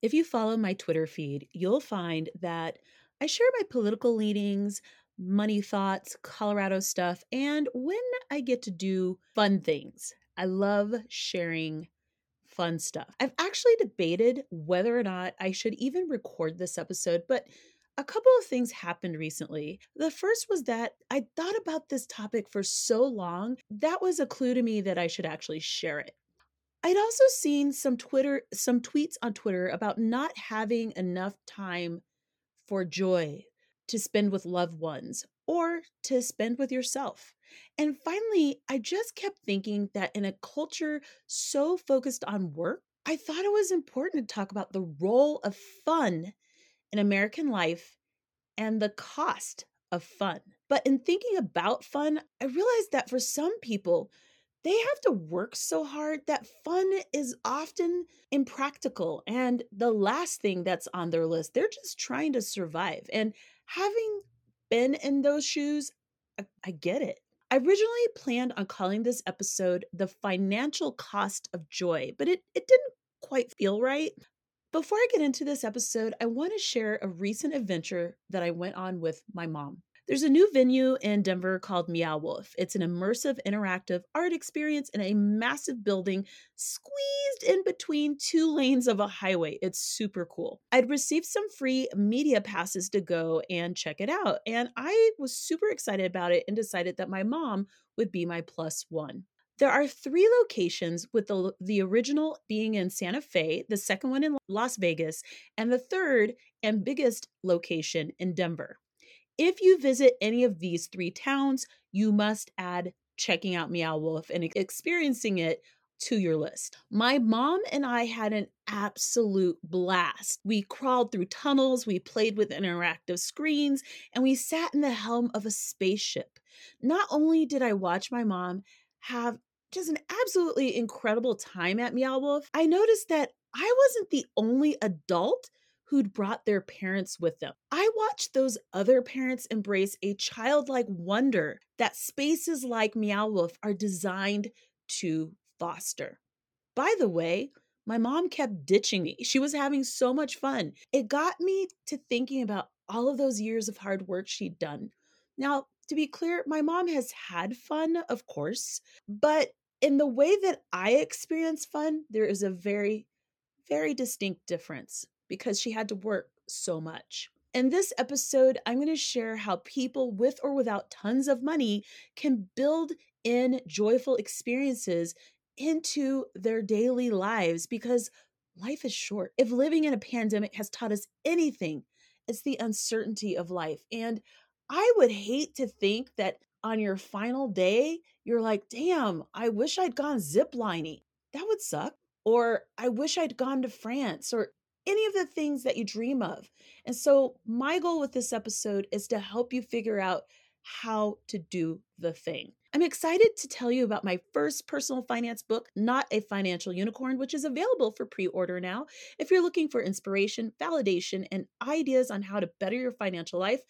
If you follow my Twitter feed, you'll find that I share my political leanings, money thoughts, Colorado stuff, and when I get to do fun things. I love sharing fun stuff. I've actually debated whether or not I should even record this episode, but a couple of things happened recently. The first was that I thought about this topic for so long, that was a clue to me that I should actually share it. I'd also seen some Twitter some tweets on Twitter about not having enough time for joy to spend with loved ones or to spend with yourself. And finally, I just kept thinking that in a culture so focused on work, I thought it was important to talk about the role of fun in American life and the cost of fun. But in thinking about fun, I realized that for some people, they have to work so hard that fun is often impractical and the last thing that's on their list. They're just trying to survive. And having been in those shoes, I, I get it. I originally planned on calling this episode The Financial Cost of Joy, but it, it didn't quite feel right. Before I get into this episode, I want to share a recent adventure that I went on with my mom. There's a new venue in Denver called Meow Wolf. It's an immersive, interactive art experience in a massive building squeezed in between two lanes of a highway. It's super cool. I'd received some free media passes to go and check it out, and I was super excited about it and decided that my mom would be my plus one. There are three locations, with the, the original being in Santa Fe, the second one in Las Vegas, and the third and biggest location in Denver. If you visit any of these three towns, you must add checking out Meow Wolf and experiencing it to your list. My mom and I had an absolute blast. We crawled through tunnels, we played with interactive screens, and we sat in the helm of a spaceship. Not only did I watch my mom have just an absolutely incredible time at Meow Wolf, I noticed that I wasn't the only adult who'd brought their parents with them. I watched those other parents embrace a childlike wonder that spaces like Meow Wolf are designed to foster. By the way, my mom kept ditching me. She was having so much fun. It got me to thinking about all of those years of hard work she'd done. Now, to be clear, my mom has had fun, of course, but in the way that I experience fun, there is a very, very distinct difference because she had to work so much. In this episode, I'm going to share how people with or without tons of money can build in joyful experiences into their daily lives because life is short. If living in a pandemic has taught us anything, it's the uncertainty of life. And I would hate to think that on your final day, you're like, damn, I wish I'd gone ziplining. That would suck. Or I wish I'd gone to France. Or any of the things that you dream of. And so, my goal with this episode is to help you figure out how to do the thing. I'm excited to tell you about my first personal finance book, Not a Financial Unicorn, which is available for pre order now. If you're looking for inspiration, validation, and ideas on how to better your financial life,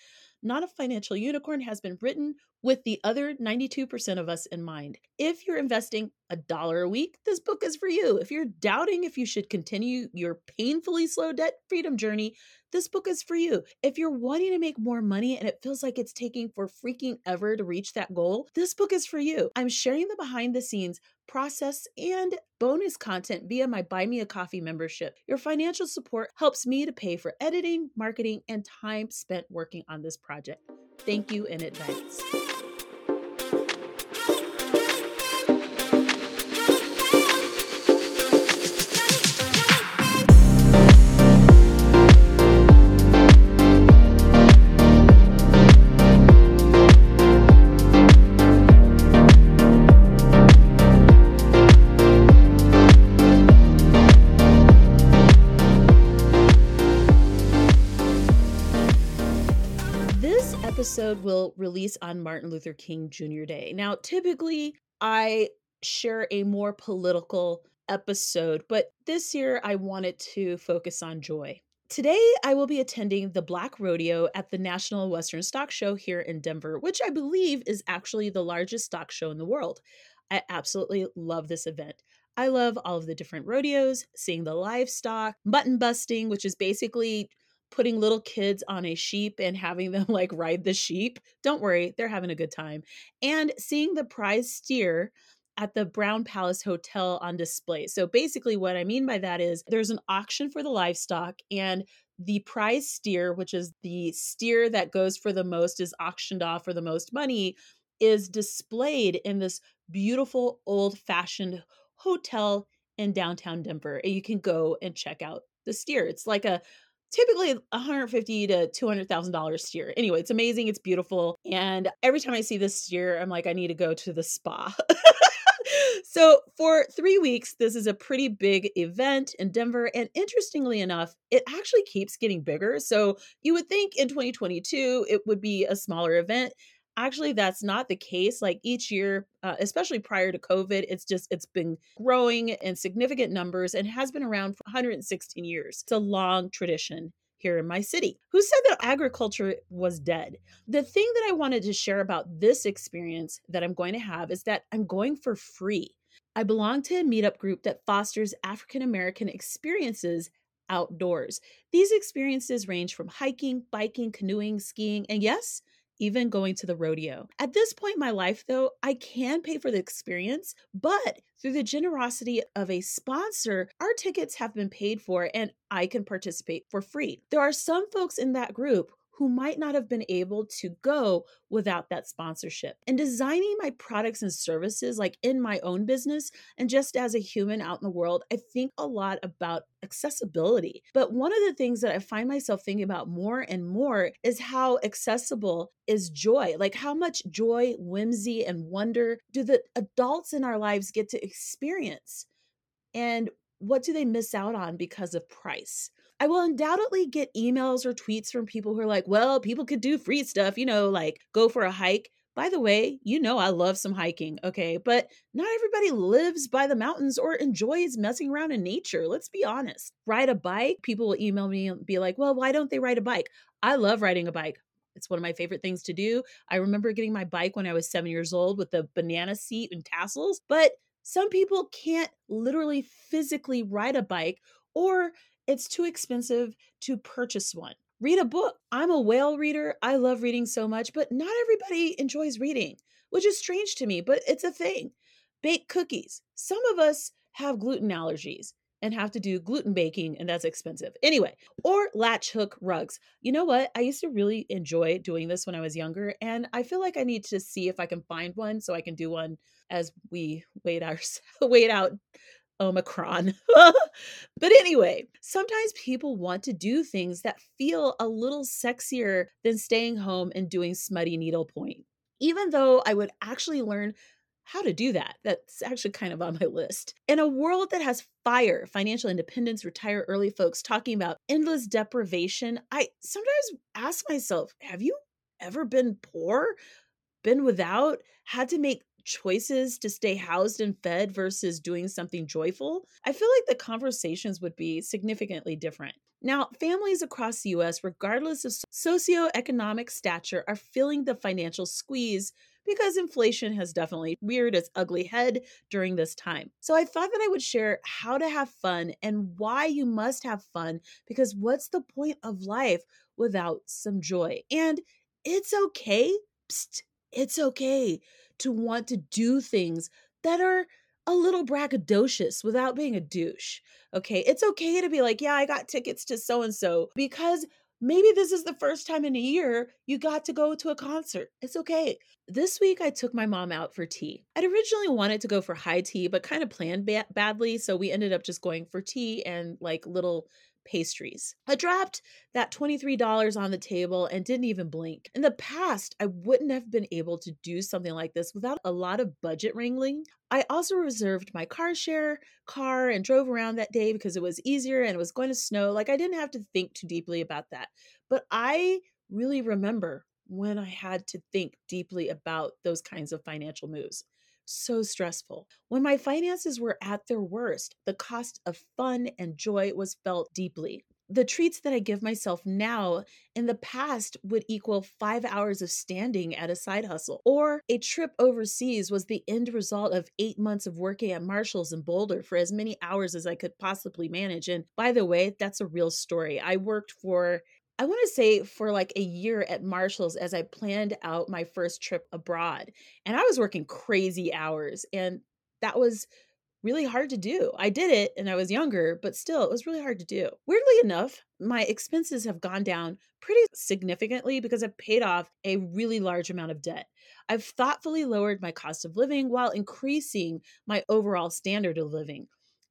Not a Financial Unicorn has been written with the other 92% of us in mind. If you're investing a dollar a week, this book is for you. If you're doubting if you should continue your painfully slow debt freedom journey, this book is for you. If you're wanting to make more money and it feels like it's taking for freaking ever to reach that goal, this book is for you. I'm sharing the behind the scenes process and bonus content via my Buy Me a Coffee membership. Your financial support helps me to pay for editing, marketing, and time spent working on this project. Thank you in advance. Episode will release on Martin Luther King Jr. Day. Now, typically, I share a more political episode, but this year I wanted to focus on joy. Today, I will be attending the Black Rodeo at the National Western Stock Show here in Denver, which I believe is actually the largest stock show in the world. I absolutely love this event. I love all of the different rodeos, seeing the livestock, mutton busting, which is basically putting little kids on a sheep and having them like ride the sheep. Don't worry, they're having a good time. And seeing the prize steer at the Brown Palace Hotel on display. So basically, what I mean by that is there's an auction for the livestock, and the prize steer, which is the steer that goes for the most, is auctioned off for the most money, is displayed in this beautiful old fashioned hotel in downtown Denver. And you can go and check out the steer. It's like a typically 150 to 200,000 dollars steer. Anyway, it's amazing, it's beautiful, and every time I see this steer, I'm like I need to go to the spa. so, for 3 weeks, this is a pretty big event in Denver and interestingly enough, it actually keeps getting bigger. So, you would think in 2022 it would be a smaller event actually that's not the case like each year uh, especially prior to covid it's just it's been growing in significant numbers and has been around for 116 years. It's a long tradition here in my city. Who said that agriculture was dead? The thing that i wanted to share about this experience that i'm going to have is that i'm going for free. I belong to a meetup group that fosters african american experiences outdoors. These experiences range from hiking biking canoeing skiing and yes even going to the rodeo. At this point in my life, though, I can pay for the experience, but through the generosity of a sponsor, our tickets have been paid for and I can participate for free. There are some folks in that group who might not have been able to go without that sponsorship. And designing my products and services, like in my own business and just as a human out in the world, I think a lot about accessibility. But one of the things that I find myself thinking about more and more is how accessible is joy. Like, how much joy, whimsy, and wonder do the adults in our lives get to experience? And what do they miss out on because of price? I will undoubtedly get emails or tweets from people who are like, well, people could do free stuff, you know, like go for a hike. By the way, you know I love some hiking, okay? But not everybody lives by the mountains or enjoys messing around in nature. Let's be honest. Ride a bike, people will email me and be like, well, why don't they ride a bike? I love riding a bike. It's one of my favorite things to do. I remember getting my bike when I was seven years old with the banana seat and tassels, but some people can't literally physically ride a bike or it's too expensive to purchase one. Read a book. I'm a whale reader. I love reading so much, but not everybody enjoys reading, which is strange to me, but it's a thing. Bake cookies. Some of us have gluten allergies and have to do gluten baking, and that's expensive. Anyway, or latch hook rugs. You know what? I used to really enjoy doing this when I was younger, and I feel like I need to see if I can find one so I can do one as we wait our wait out Omicron. but anyway, sometimes people want to do things that feel a little sexier than staying home and doing smutty needlepoint. Even though I would actually learn how to do that. That's actually kind of on my list. In a world that has fire, financial independence, retire early folks talking about endless deprivation, I sometimes ask myself, have you ever been poor? Been without? Had to make choices to stay housed and fed versus doing something joyful, I feel like the conversations would be significantly different. Now, families across the US, regardless of socioeconomic stature, are feeling the financial squeeze because inflation has definitely reared its ugly head during this time. So I thought that I would share how to have fun and why you must have fun because what's the point of life without some joy? And it's okay. Psst, it's okay to want to do things that are a little braggadocious without being a douche. Okay. It's okay to be like, yeah, I got tickets to so and so because maybe this is the first time in a year you got to go to a concert. It's okay. This week, I took my mom out for tea. I'd originally wanted to go for high tea, but kind of planned ba- badly. So we ended up just going for tea and like little pastries. I dropped that $23 on the table and didn't even blink. In the past, I wouldn't have been able to do something like this without a lot of budget wrangling. I also reserved my car share car and drove around that day because it was easier and it was going to snow. Like I didn't have to think too deeply about that. But I really remember when I had to think deeply about those kinds of financial moves so stressful. When my finances were at their worst, the cost of fun and joy was felt deeply. the treats that I give myself now in the past would equal five hours of standing at a side hustle. Or a trip overseas was the end result of eight months of working at Marshall's in Boulder for as many hours as I could possibly manage. And by the way, that's a real story. I worked for I want to say for like a year at Marshall's as I planned out my first trip abroad. And I was working crazy hours. And that was really hard to do. I did it and I was younger, but still, it was really hard to do. Weirdly enough, my expenses have gone down pretty significantly because I've paid off a really large amount of debt. I've thoughtfully lowered my cost of living while increasing my overall standard of living.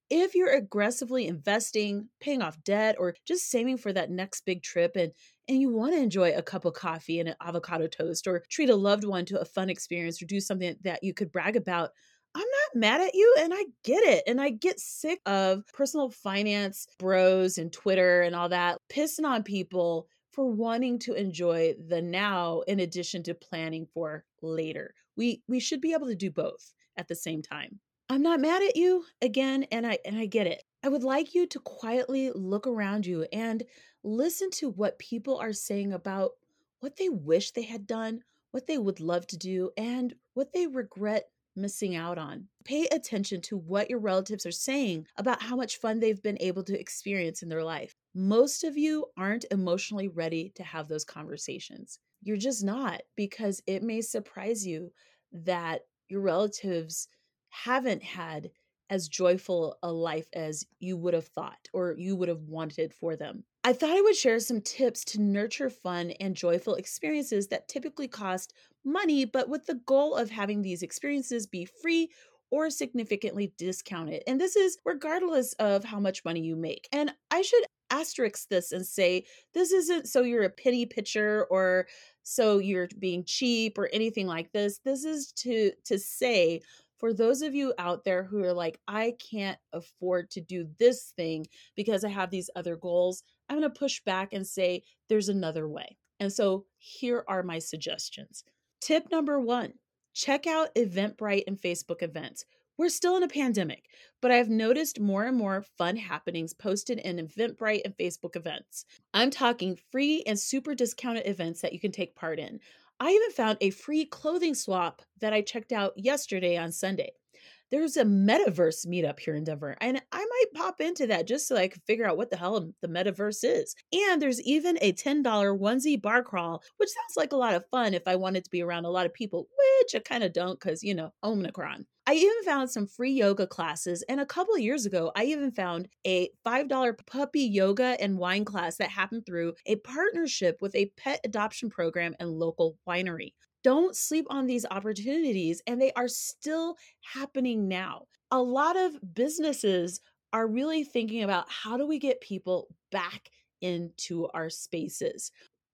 If you're aggressively investing, paying off debt, or just saving for that next big trip and and you want to enjoy a cup of coffee and an avocado toast or treat a loved one to a fun experience or do something that you could brag about, I'm not mad at you and I get it. And I get sick of personal finance bros and Twitter and all that pissing on people for wanting to enjoy the now in addition to planning for later. We we should be able to do both at the same time. I'm not mad at you again and I and I get it. I would like you to quietly look around you and listen to what people are saying about what they wish they had done, what they would love to do, and what they regret missing out on. Pay attention to what your relatives are saying about how much fun they've been able to experience in their life. Most of you aren't emotionally ready to have those conversations. You're just not, because it may surprise you that your relatives haven't had as joyful a life as you would have thought or you would have wanted for them. I thought I would share some tips to nurture fun and joyful experiences that typically cost money, but with the goal of having these experiences be free or significantly discounted. And this is regardless of how much money you make. And I should asterisk this and say this isn't so you're a penny pitcher or so you're being cheap or anything like this. This is to to say for those of you out there who are like, I can't afford to do this thing because I have these other goals, I'm going to push back and say there's another way. And so here are my suggestions. Tip number one check out Eventbrite and Facebook events. We're still in a pandemic, but I've noticed more and more fun happenings posted in Eventbrite and Facebook events. I'm talking free and super discounted events that you can take part in. I even found a free clothing swap that I checked out yesterday on Sunday. There's a metaverse meetup here in Denver, and I might pop into that just so I can figure out what the hell the metaverse is. And there's even a $10 onesie bar crawl, which sounds like a lot of fun if I wanted to be around a lot of people, which I kind of don't because, you know, Omicron. I even found some free yoga classes. And a couple years ago, I even found a $5 puppy yoga and wine class that happened through a partnership with a pet adoption program and local winery. Don't sleep on these opportunities, and they are still happening now. A lot of businesses are really thinking about how do we get people back into our spaces.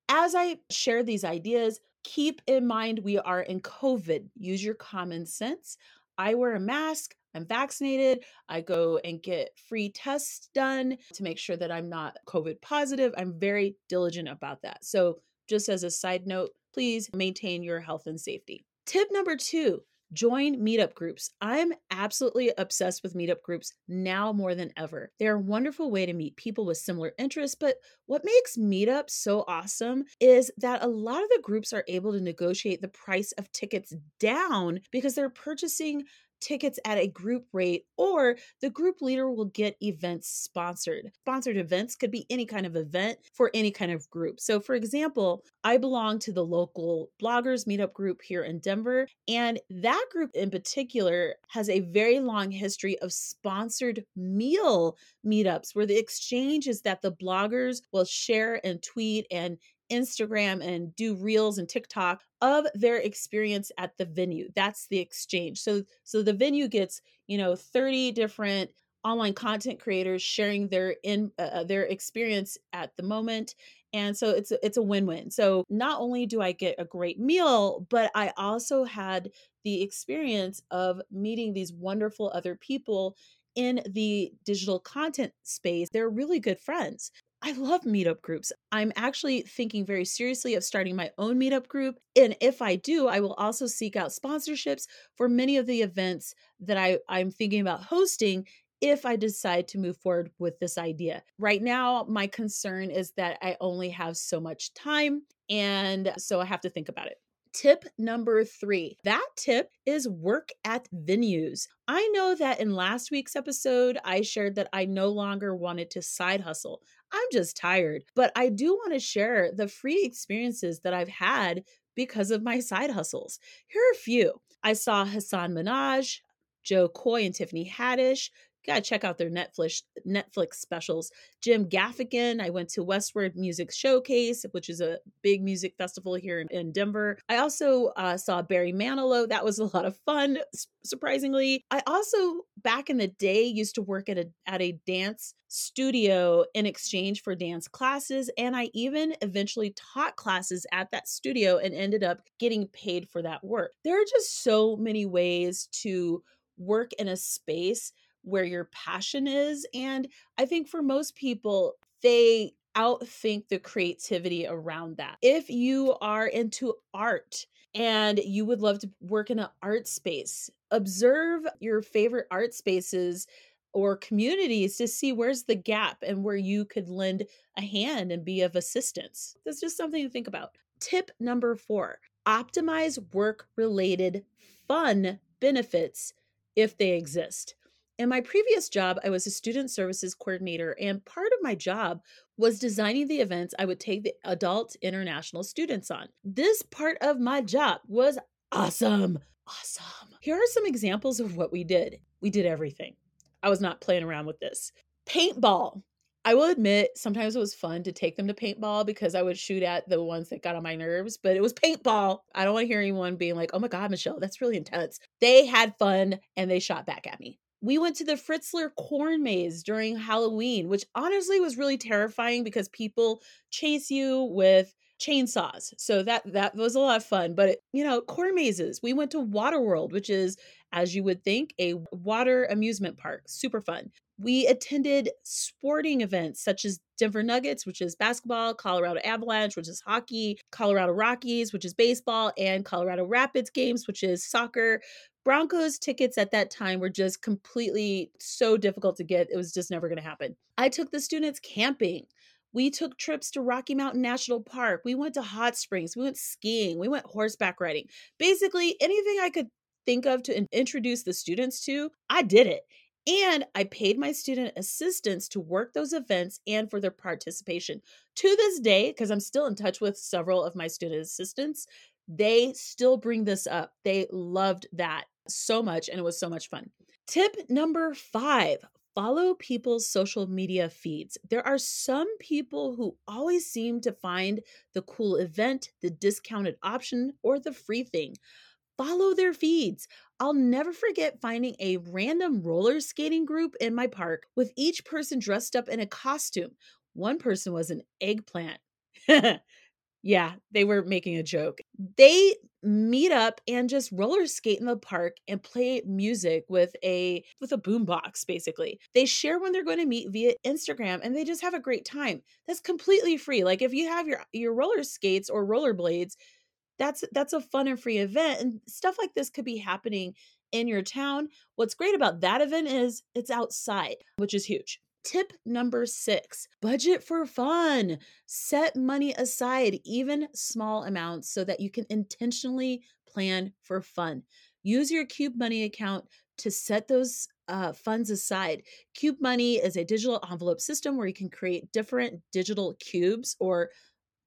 As I share these ideas, keep in mind we are in COVID. Use your common sense. I wear a mask. I'm vaccinated. I go and get free tests done to make sure that I'm not COVID positive. I'm very diligent about that. So, just as a side note, please maintain your health and safety. Tip number two join meetup groups. I'm absolutely obsessed with meetup groups now more than ever. They're a wonderful way to meet people with similar interests, but what makes meetups so awesome is that a lot of the groups are able to negotiate the price of tickets down because they're purchasing tickets at a group rate, or the group leader will get events sponsored. Sponsored events could be any kind of event for any kind of group. So, for example, I belong to the local bloggers meetup group here in Denver, and that group in particular has a very long history of sponsored meal meetups where the exchange is that the bloggers will share and tweet and Instagram and do reels and TikTok of their experience at the venue. That's the exchange. So so the venue gets, you know, 30 different online content creators sharing their in uh, uh, their experience at the moment and so it's it's a win-win so not only do i get a great meal but i also had the experience of meeting these wonderful other people in the digital content space they're really good friends I love meetup groups. I'm actually thinking very seriously of starting my own meetup group. And if I do, I will also seek out sponsorships for many of the events that I, I'm thinking about hosting if I decide to move forward with this idea. Right now, my concern is that I only have so much time. And so I have to think about it. Tip number three that tip is work at venues. I know that in last week's episode, I shared that I no longer wanted to side hustle. I'm just tired, but I do want to share the free experiences that I've had because of my side hustles. Here are a few. I saw Hasan Minhaj, Jo Koy and Tiffany Haddish, gotta check out their Netflix Netflix specials. Jim Gaffigan. I went to Westword Music Showcase, which is a big music festival here in, in Denver. I also uh, saw Barry Manilow. That was a lot of fun, surprisingly. I also back in the day used to work at a at a dance studio in exchange for dance classes and I even eventually taught classes at that studio and ended up getting paid for that work. There are just so many ways to work in a space where your passion is. And I think for most people, they outthink the creativity around that. If you are into art and you would love to work in an art space, observe your favorite art spaces or communities to see where's the gap and where you could lend a hand and be of assistance. That's just something to think about. Tip number four optimize work related fun benefits if they exist. In my previous job, I was a student services coordinator, and part of my job was designing the events I would take the adult international students on. This part of my job was awesome. Awesome. Here are some examples of what we did. We did everything. I was not playing around with this. Paintball. I will admit, sometimes it was fun to take them to paintball because I would shoot at the ones that got on my nerves, but it was paintball. I don't want to hear anyone being like, oh my God, Michelle, that's really intense. They had fun and they shot back at me we went to the Fritzler corn maze during Halloween, which honestly was really terrifying because people chase you with chainsaws. So that that was a lot of fun. But you know, corn mazes. We went to Waterworld, which is, as you would think, a water amusement park. Super fun. We attended sporting events such as Denver Nuggets, which is basketball, Colorado Avalanche, which is hockey, Colorado Rockies, which is baseball, and Colorado Rapids games, which is soccer. Broncos tickets at that time were just completely so difficult to get. It was just never going to happen. I took the students camping. We took trips to Rocky Mountain National Park. We went to hot springs. We went skiing. We went horseback riding. Basically, anything I could think of to introduce the students to, I did it. And I paid my student assistants to work those events and for their participation. To this day, because I'm still in touch with several of my student assistants, they still bring this up. They loved that so much and it was so much fun. Tip number five follow people's social media feeds. There are some people who always seem to find the cool event, the discounted option, or the free thing. Follow their feeds. I'll never forget finding a random roller skating group in my park with each person dressed up in a costume. One person was an eggplant. Yeah, they were making a joke. They meet up and just roller skate in the park and play music with a with a boombox basically. They share when they're going to meet via Instagram and they just have a great time. That's completely free. Like if you have your your roller skates or rollerblades, that's that's a fun and free event and stuff like this could be happening in your town. What's great about that event is it's outside, which is huge. Tip number six budget for fun. Set money aside, even small amounts, so that you can intentionally plan for fun. Use your Cube Money account to set those uh, funds aside. Cube Money is a digital envelope system where you can create different digital cubes or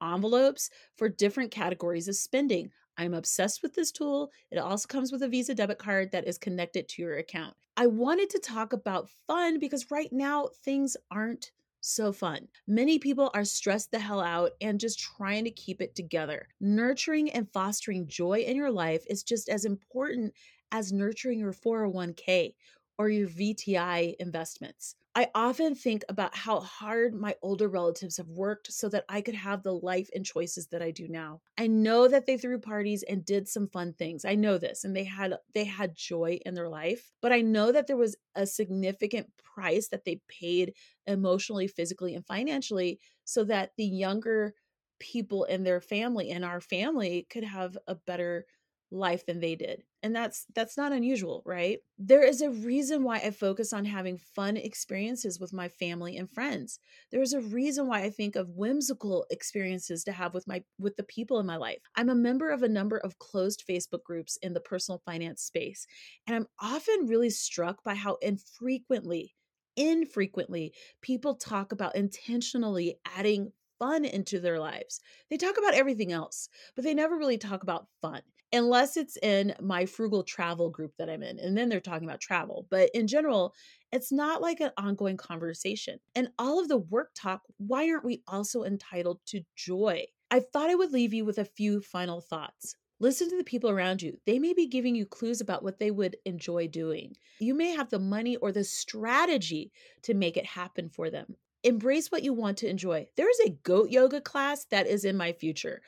envelopes for different categories of spending. I'm obsessed with this tool. It also comes with a Visa debit card that is connected to your account. I wanted to talk about fun because right now things aren't so fun. Many people are stressed the hell out and just trying to keep it together. Nurturing and fostering joy in your life is just as important as nurturing your 401k or your VTI investments. I often think about how hard my older relatives have worked so that I could have the life and choices that I do now. I know that they threw parties and did some fun things. I know this and they had they had joy in their life, but I know that there was a significant price that they paid emotionally, physically and financially so that the younger people in their family and our family could have a better life than they did. And that's that's not unusual, right? There is a reason why I focus on having fun experiences with my family and friends. There is a reason why I think of whimsical experiences to have with my with the people in my life. I'm a member of a number of closed Facebook groups in the personal finance space, and I'm often really struck by how infrequently infrequently people talk about intentionally adding fun into their lives. They talk about everything else, but they never really talk about fun unless it's in my frugal travel group that I'm in. And then they're talking about travel. But in general, it's not like an ongoing conversation. And all of the work talk, why aren't we also entitled to joy? I thought I would leave you with a few final thoughts. Listen to the people around you. They may be giving you clues about what they would enjoy doing. You may have the money or the strategy to make it happen for them. Embrace what you want to enjoy. There is a goat yoga class that is in my future.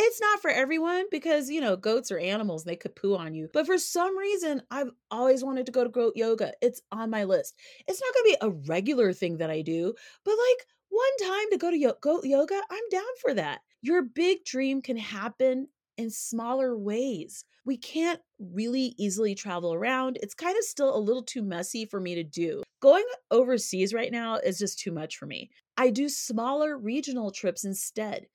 It's not for everyone because, you know, goats are animals, they could poo on you. But for some reason, I've always wanted to go to goat yoga. It's on my list. It's not going to be a regular thing that I do, but like one time to go to yo- goat yoga, I'm down for that. Your big dream can happen in smaller ways. We can't really easily travel around. It's kind of still a little too messy for me to do. Going overseas right now is just too much for me. I do smaller regional trips instead.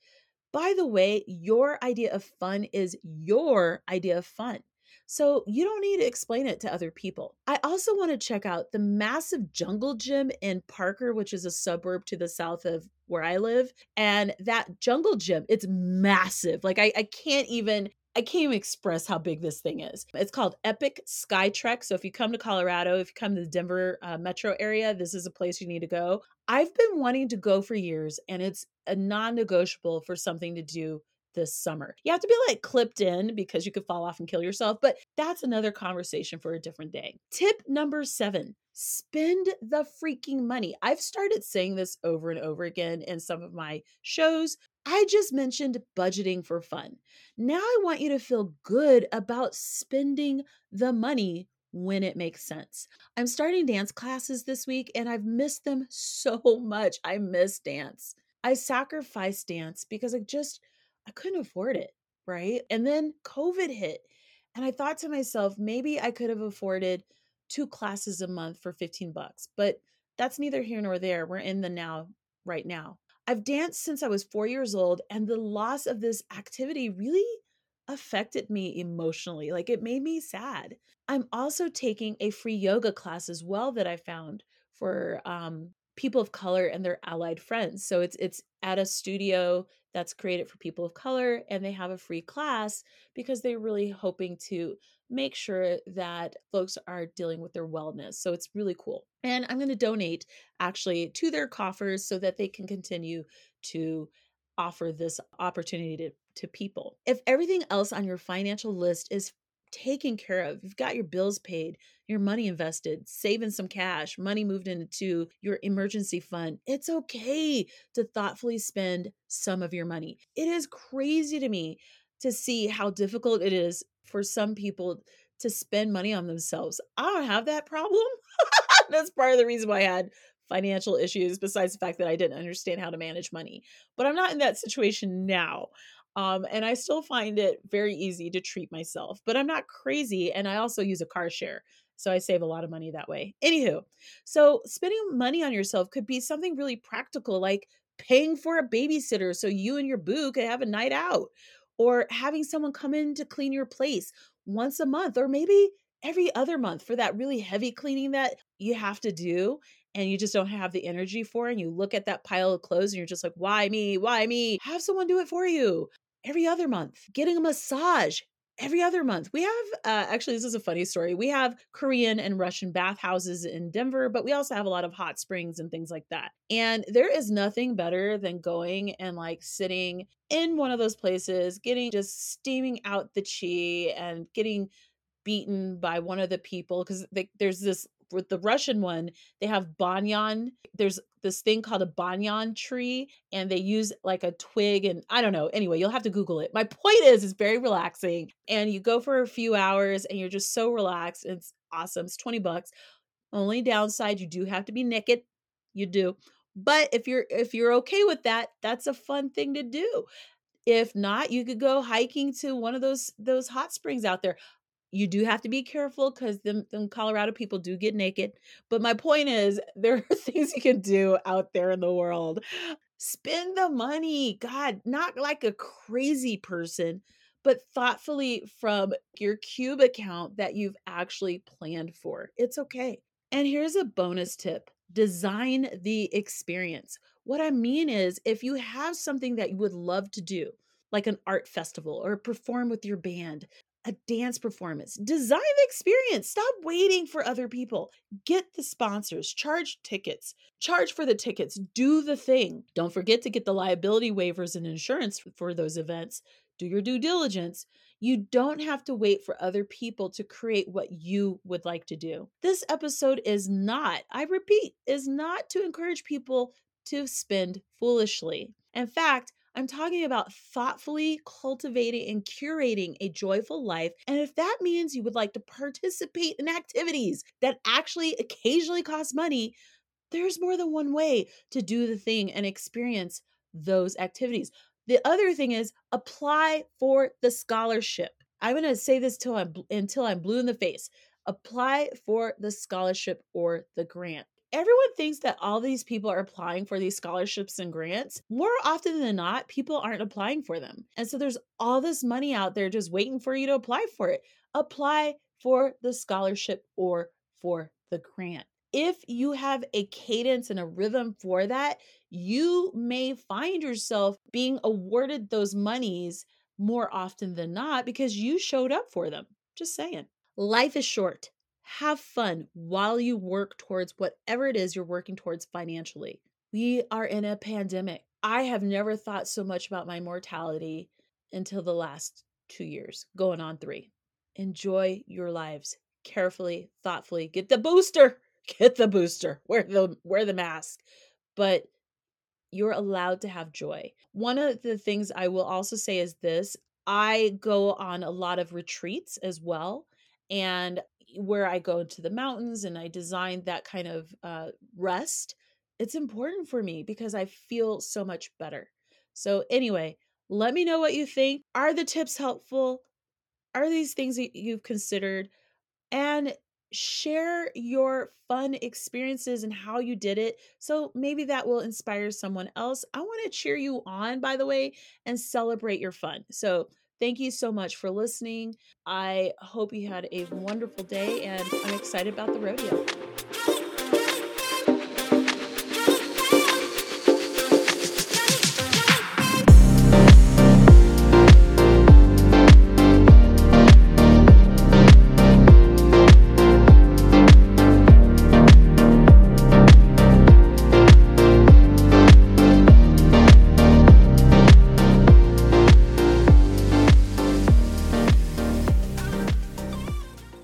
By the way, your idea of fun is your idea of fun. So you don't need to explain it to other people. I also want to check out the massive jungle gym in Parker, which is a suburb to the south of where I live. And that jungle gym, it's massive. Like I, I can't even I can't even express how big this thing is. It's called Epic Sky Trek. So if you come to Colorado, if you come to the Denver uh, metro area, this is a place you need to go. I've been wanting to go for years, and it's a non negotiable for something to do this summer. You have to be like clipped in because you could fall off and kill yourself, but that's another conversation for a different day. Tip number seven spend the freaking money. I've started saying this over and over again in some of my shows. I just mentioned budgeting for fun. Now I want you to feel good about spending the money when it makes sense. I'm starting dance classes this week and I've missed them so much. I miss dance. I sacrifice dance because I just I couldn't afford it, right? And then COVID hit and I thought to myself, maybe I could have afforded two classes a month for 15 bucks. But that's neither here nor there. We're in the now right now. I've danced since I was 4 years old and the loss of this activity really affected me emotionally. Like it made me sad. I'm also taking a free yoga class as well that I found for um, people of color and their allied friends. So it's it's at a studio that's created for people of color and they have a free class because they're really hoping to make sure that folks are dealing with their wellness. So it's really cool. And I'm going to donate actually to their coffers so that they can continue to offer this opportunity to, to people. If everything else on your financial list is taken care of, you've got your bills paid, your money invested, saving some cash, money moved into your emergency fund, it's okay to thoughtfully spend some of your money. It is crazy to me to see how difficult it is for some people to spend money on themselves. I don't have that problem. That's part of the reason why I had financial issues besides the fact that I didn't understand how to manage money. But I'm not in that situation now. Um, and I still find it very easy to treat myself, but I'm not crazy. And I also use a car share. So I save a lot of money that way. Anywho, so spending money on yourself could be something really practical, like paying for a babysitter so you and your boo could have a night out, or having someone come in to clean your place once a month, or maybe every other month for that really heavy cleaning that you have to do and you just don't have the energy for and you look at that pile of clothes and you're just like why me why me have someone do it for you every other month getting a massage every other month. We have uh, actually this is a funny story we have korean and russian bathhouses in denver but we also have a lot of hot springs and things like that. And there is nothing better than going and like sitting in one of those places getting just steaming out the chi and getting beaten by one of the people because there's this with the Russian one, they have banyan. There's this thing called a banyan tree, and they use like a twig, and I don't know. Anyway, you'll have to Google it. My point is, it's very relaxing, and you go for a few hours, and you're just so relaxed. It's awesome. It's twenty bucks. Only downside, you do have to be naked. You do, but if you're if you're okay with that, that's a fun thing to do. If not, you could go hiking to one of those those hot springs out there. You do have to be careful 'cause them them Colorado people do get naked, but my point is there are things you can do out there in the world. Spend the money, god, not like a crazy person, but thoughtfully from your cube account that you've actually planned for. It's okay. And here's a bonus tip, design the experience. What I mean is, if you have something that you would love to do, like an art festival or perform with your band, a dance performance, design the experience. Stop waiting for other people. Get the sponsors, charge tickets, charge for the tickets, do the thing. Don't forget to get the liability waivers and insurance for those events. Do your due diligence. You don't have to wait for other people to create what you would like to do. This episode is not, I repeat, is not to encourage people to spend foolishly. In fact, I'm talking about thoughtfully cultivating and curating a joyful life, and if that means you would like to participate in activities that actually occasionally cost money, there's more than one way to do the thing and experience those activities. The other thing is apply for the scholarship. I'm gonna say this till I'm until I'm blue in the face. Apply for the scholarship or the grant. Everyone thinks that all these people are applying for these scholarships and grants. More often than not, people aren't applying for them. And so there's all this money out there just waiting for you to apply for it. Apply for the scholarship or for the grant. If you have a cadence and a rhythm for that, you may find yourself being awarded those monies more often than not because you showed up for them. Just saying. Life is short. Have fun while you work towards whatever it is you're working towards financially. We are in a pandemic. I have never thought so much about my mortality until the last 2 years, going on 3. Enjoy your lives carefully, thoughtfully. Get the booster. Get the booster. Wear the wear the mask. But you're allowed to have joy. One of the things I will also say is this, I go on a lot of retreats as well, and where I go to the mountains and I design that kind of, uh, rest, it's important for me because I feel so much better. So anyway, let me know what you think. Are the tips helpful? Are these things that you've considered? And share your fun experiences and how you did it, so maybe that will inspire someone else. I wanna cheer you on, by the way, and celebrate your fun. So, thank you so much for listening. I hope you had a wonderful day, and I'm excited about the rodeo.